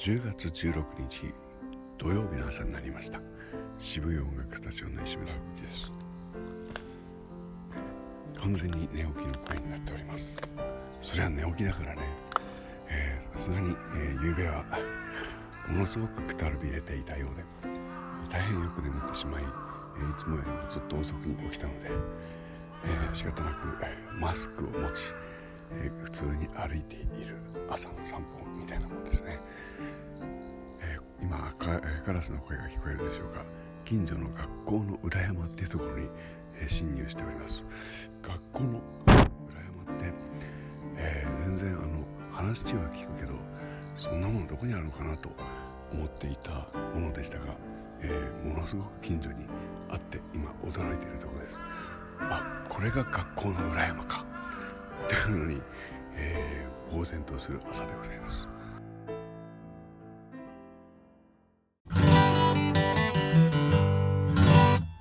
10月16日土曜日の朝になりました。渋い音楽スタジオの石村吹雪です。完全に寝起きの声になっております。それは寝起きだからね。さすがに、えー、夕べはものすごくくたるびれていたようで大変よく眠ってしまい、えー、いつもよりもずっと遅くに起きたので、えー、仕方なくマスクを持ち、えー、普通に歩いている朝の散歩みたいなもんですね、えー、今カカラスの声が聞こえるでしょうか。近所の学校の裏山っていうところに、えー、侵入しております。学校の裏山って、えー、全然あの話は聞くけどそんなものどこにあるのかなと思っていたものでしたが、えー、ものすごく近所にあって今驚いているところです。あこれが学校の裏山か。っていうのに、えー、呆然とする朝でございます。